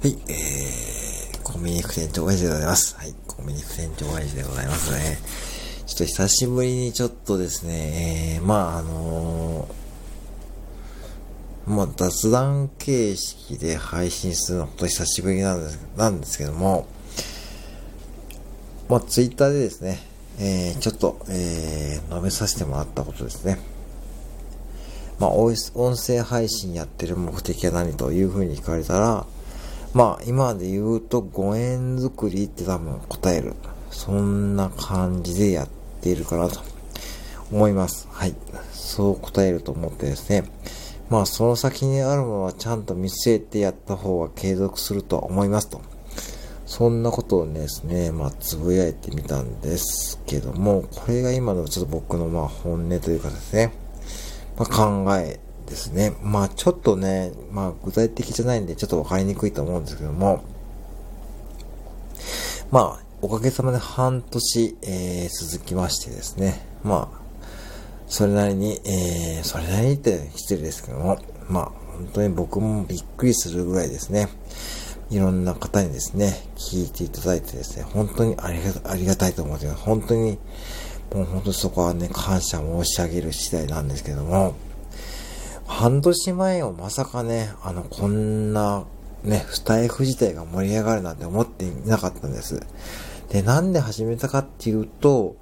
はい、えー、コンビニ副店長親父でございます。はい、コンビニ副店長親父でございますね。ちょっと久しぶりにちょっとですね、えー、まああのー、まあ雑談形式で配信するのは本当久しぶりなんですなんですけども、まあツイッターでですね、えー、ちょっと、えー、述べさせてもらったことですね。まあ、音声配信やってる目的は何というふうに聞かれたら、まあ、今で言うと5円作りって多分答える。そんな感じでやっているかなと思います。はい。そう答えると思ってですね。まあ、その先にあるものはちゃんと見据えてやった方が継続するとは思いますと。そんなことをですね、まあ、つぶやいてみたんですけども、これが今のちょっと僕のまあ本音というかですね、まあ、考えですね。まあちょっとね、まあ具体的じゃないんでちょっとわかりにくいと思うんですけども、まあおかげさまで半年、えー、続きましてですね、まあそれなりに、えー、それなりにって失礼ですけども、まあ本当に僕もびっくりするぐらいですね、いろんな方にですね、聞いていただいてですね、本当にありがありがたいと思ってます。本当に、もう本当そこはね、感謝申し上げる次第なんですけども、半年前をまさかね、あの、こんな、ね、スタイフ自体が盛り上がるなんて思っていなかったんです。で、なんで始めたかっていうと、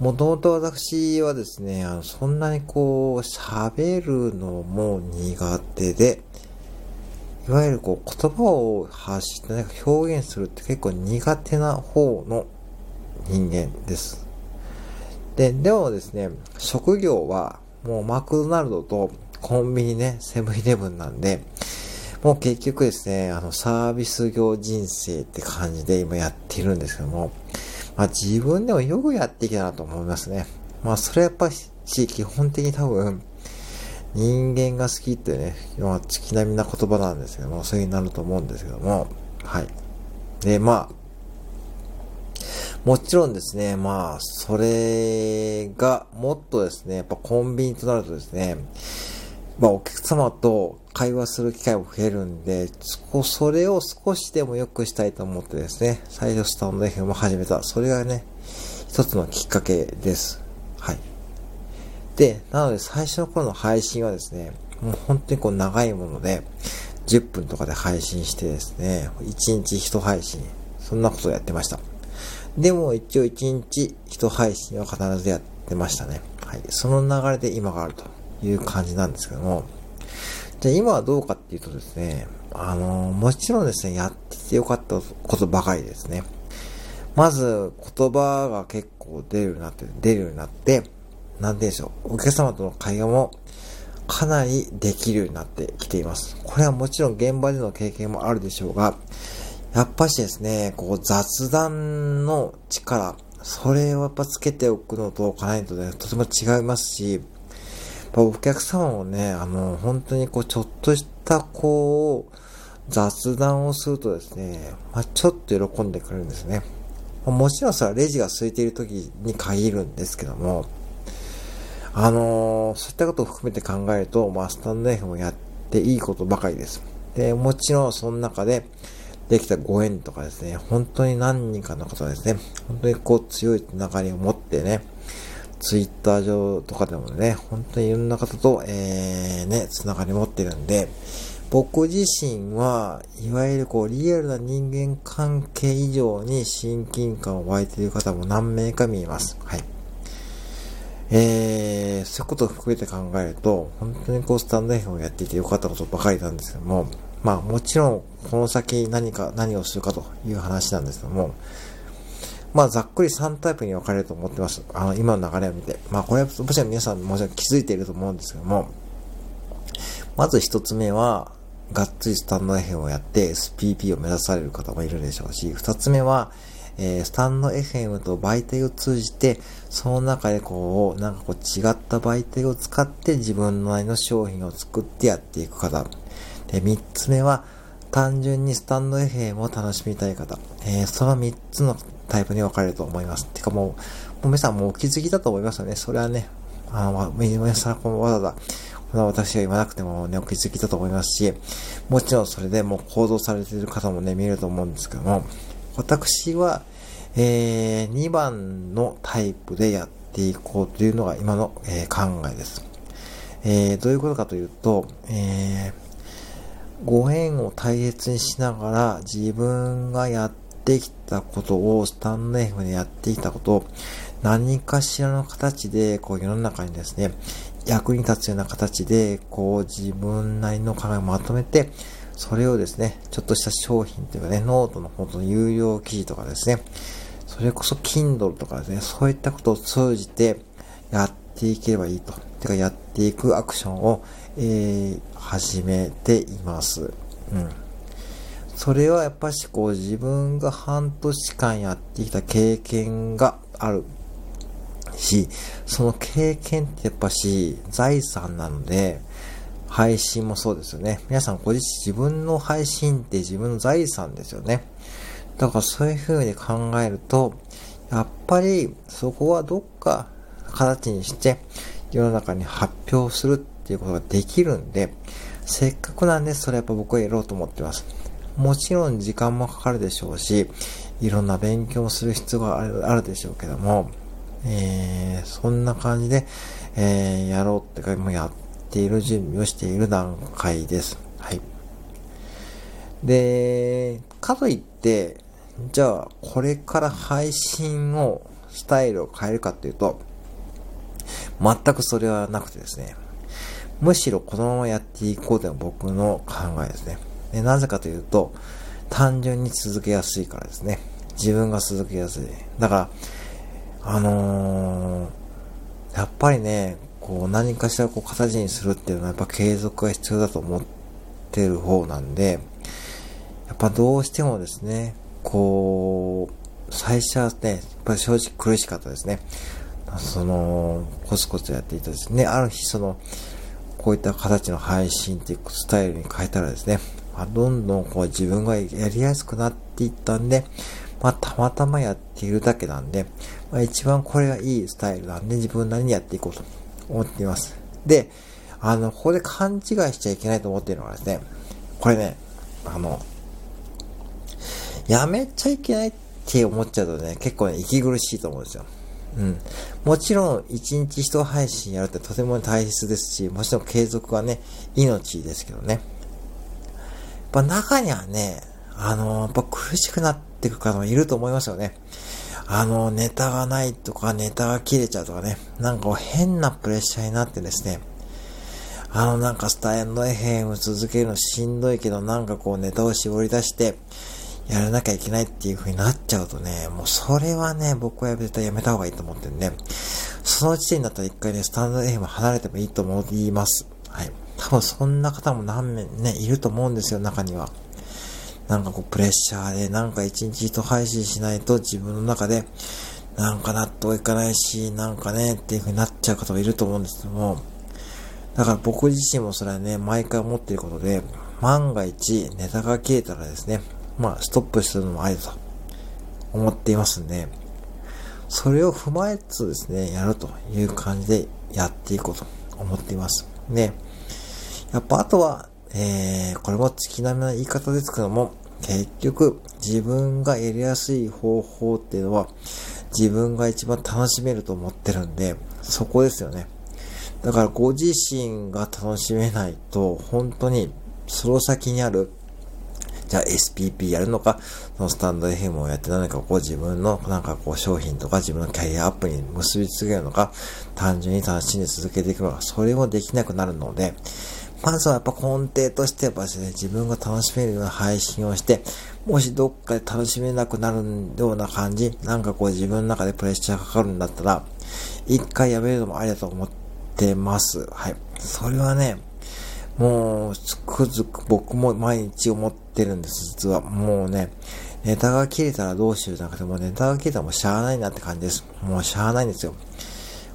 もともと私はですね、あの、そんなにこう、喋るのも苦手で、いわゆるこう、言葉を発してなんか表現するって結構苦手な方の人間です。で、でもですね、職業はもうマクドナルドとコンビニね、セブンイレブンなんで、もう結局ですね、あの、サービス業人生って感じで今やってるんですけども、まあ自分でもよくやってきたなと思いますね。まあそれはやっぱし、基本的に多分、人間が好きってね、まあ月並みな言葉なんですけども、そういうになると思うんですけども、はい。で、まあ、もちろんですね、まあ、それが、もっとですね、やっぱコンビニとなるとですね、まあ、お客様と会話する機会も増えるんで、それを少しでも良くしたいと思ってですね、最初スタンド FM を始めた。それがね、一つのきっかけです。はい。で、なので最初の頃の配信はですね、もう本当にこう長いもので、10分とかで配信してですね、1日1配信、そんなことをやってました。でも一応1日1配信は必ずやってましたね。はい。その流れで今があると。いう感じなんですけども、じゃあ今はどうかっていうとですね、あの、もちろんですね、やっててよかったことばかりですね。まず、言葉が結構出るようになって、出るようになって、なんでしょう、お客様との会話もかなりできるようになってきています。これはもちろん現場での経験もあるでしょうが、やっぱしですね、こう雑談の力、それをやっぱつけておくのとかないとね、とても違いますし、ぱお客様もね、あの、本当にこう、ちょっとしたこう、雑談をするとですね、まあ、ちょっと喜んでくれるんですね。もちろんそれはレジが空いている時に限るんですけども、あのー、そういったことを含めて考えると、まあ、スタンド F もやっていいことばかりです。で、もちろんその中でできたご縁とかですね、本当に何人かの方ですね、本当にこう強いつながりを持ってね、ツイッター上とかでもね、本当にいろんな方と、えー、ね、つながり持ってるんで、僕自身は、いわゆるこう、リアルな人間関係以上に親近感を湧いている方も何名か見えます。はい。えー、そういうことを含めて考えると、本当にこう、スタンド F をやっていてよかったことばかりなんですけども、まあ、もちろん、この先何か、何をするかという話なんですけども、まあ、ざっくり3タイプに分かれると思ってます。あの、今の流れを見て。まあ、これは、もちろん皆さんもちろん気づいていると思うんですけども、まず一つ目は、がっつりスタンド FM をやって SPP を目指される方もいるでしょうし、二つ目は、えー、スタンド FM と媒体を通じて、その中でこう、なんかこう違った媒体を使って自分のなりの商品を作ってやっていく方。で、三つ目は、単純にスタンド FM を楽しみたい方。えー、その三つのタイプに分かれると思います。てかもう、もう皆さんもうお気づきだと思いますよね。それはね、あの、皆さんこのわざわざまあ、私が言わなくてもね、お気づきだと思いますし、もちろんそれでもう行動されている方もね、見えると思うんですけども、私は、えー、2番のタイプでやっていこうというのが今の、えー、考えです。えー、どういうことかというと、えー、ご縁を大切にしながら自分がやってきたことを、スタンド F でやってきたことを、何かしらの形で、こう世の中にですね、役に立つような形で、こう自分なりの考えをまとめて、それをですね、ちょっとした商品というかね、ノートの本当の有料記事とかですね、それこそ Kindle とかですね、そういったことを通じてやっていければいいと。てかやっていくアクションを、えー、始めています。うん。それはやっぱしこう自分が半年間やってきた経験があるし、その経験ってやっぱし財産なので、配信もそうですよね。皆さんご自身自分の配信って自分の財産ですよね。だからそういう風に考えると、やっぱりそこはどっか形にして世の中に発表するっていうことができるんで、せっかくなんでそれやっぱ僕はやろうと思ってます。もちろん時間もかかるでしょうし、いろんな勉強もする必要があるでしょうけども、えー、そんな感じで、えー、やろうってか、もうやっている準備をしている段階です。はい。で、かといって、じゃあ、これから配信を、スタイルを変えるかっていうと、全くそれはなくてですね、むしろこのままやっていこうというのが僕の考えですね。でなぜかというと、単純に続けやすいからですね。自分が続けやすい。だから、あのー、やっぱりね、こう何かしらこう形にするっていうのはやっぱ継続が必要だと思ってる方なんで、やっぱどうしてもですね、こう、最初はね、やっぱり正直苦しかったですね。その、コツコツやっていたですね、ある日その、こういった形の配信っていうスタイルに変えたらですね、まあ、どんどんこう自分がやりやすくなっていったんで、まあ、たまたまやっているだけなんで、まあ、一番これがいいスタイルなんで、自分なりにやっていこうと思っています。で、あの、ここで勘違いしちゃいけないと思っているのはですね、これね、あの、やめちゃいけないって思っちゃうとね、結構ね、息苦しいと思うんですよ。うん。もちろん、一日一配信やるってとても大切ですし、もちろん継続はね、命ですけどね。やっぱ中にはね、あのー、やっぱ苦しくなっていく方もいると思いますよね。あの、ネタがないとか、ネタが切れちゃうとかね、なんか変なプレッシャーになってですね、あの、なんかスタイルの FM 続けるのしんどいけど、なんかこうネタを絞り出して、やらなきゃいけないっていう風になっちゃうとね、もうそれはね、僕は絶対やめた方がいいと思ってるんで、その時点だったら一回ね、スタンド FM 離れてもいいと思います。はい。多分そんな方も何名ね、いると思うんですよ、中には。なんかこう、プレッシャーで、なんか一日一配信しないと自分の中で、なんか納得いかないし、なんかね、っていう風になっちゃう方もいると思うんですけども、だから僕自身もそれはね、毎回思っていることで、万が一ネタが切れたらですね、まあ、ストップするのもありだと思っていますんで、それを踏まえつつですね、やるという感じでやっていこうと思っています。で、やっぱあとは、えー、これも月並みな言い方ですけども、結局、自分がやりやすい方法っていうのは、自分が一番楽しめると思ってるんで、そこですよね。だからご自身が楽しめないと、本当にその先にあるじゃあ SPP やるのか、そのスタンド FM をやって何かこう自分のなんかこう商品とか自分のキャリアアップに結びつけるのか、単純に楽しんで続けていくのか、それもできなくなるので、まずはやっぱ根底としてはですね、自分が楽しめるような配信をして、もしどっかで楽しめなくなるような感じ、なんかこう自分の中でプレッシャーかかるんだったら、一回やめるのもありだと思ってます。はい。それはね、もう、つくづく僕も毎日思ってるんです、実は。もうね、ネタが切れたらどうしようじゃなくて、もうネタが切れたらもうしゃあないなって感じです。もうしゃあないんですよ。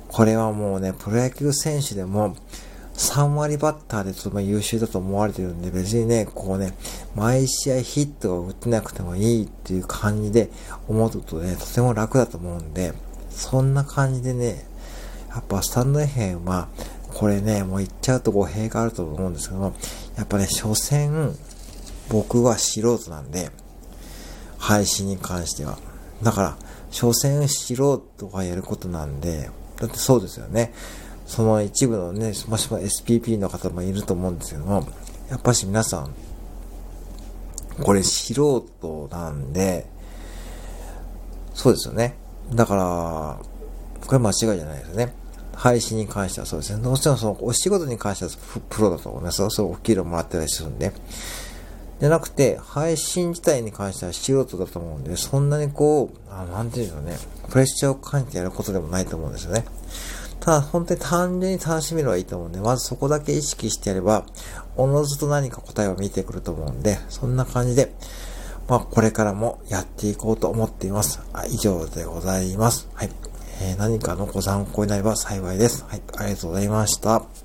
これはもうね、プロ野球選手でも、3割バッターでとても優秀だと思われてるんで、別にね、こうね、毎試合ヒットが打ってなくてもいいっていう感じで思うとね、とても楽だと思うんで、そんな感じでね、やっぱスタンド FM は、これね、もう言っちゃうと語弊があると思うんですけども、やっぱね、所詮、僕は素人なんで、配信に関しては。だから、所詮素人がやることなんで、だってそうですよね。その一部のね、もしも SPP の方もいると思うんですけども、やっぱし皆さん、これ素人なんで、そうですよね。だから、これ間違いじゃないですよね。配信に関してはそうですね。どうしてもそのお仕事に関してはプロだと思います。そうお給料もらってたりするんで。じゃなくて、配信自体に関しては素人だと思うんで、そんなにこう、あなんていうんでしょうね。プレッシャーを感じてやることでもないと思うんですよね。ただ、本当に単純に楽しめればいいと思うんで、まずそこだけ意識してやれば、おのずと何か答えは見てくると思うんで、そんな感じで、まあ、これからもやっていこうと思っています。以上でございます。はい。え、何かのご参考になれば幸いです。はい。ありがとうございました。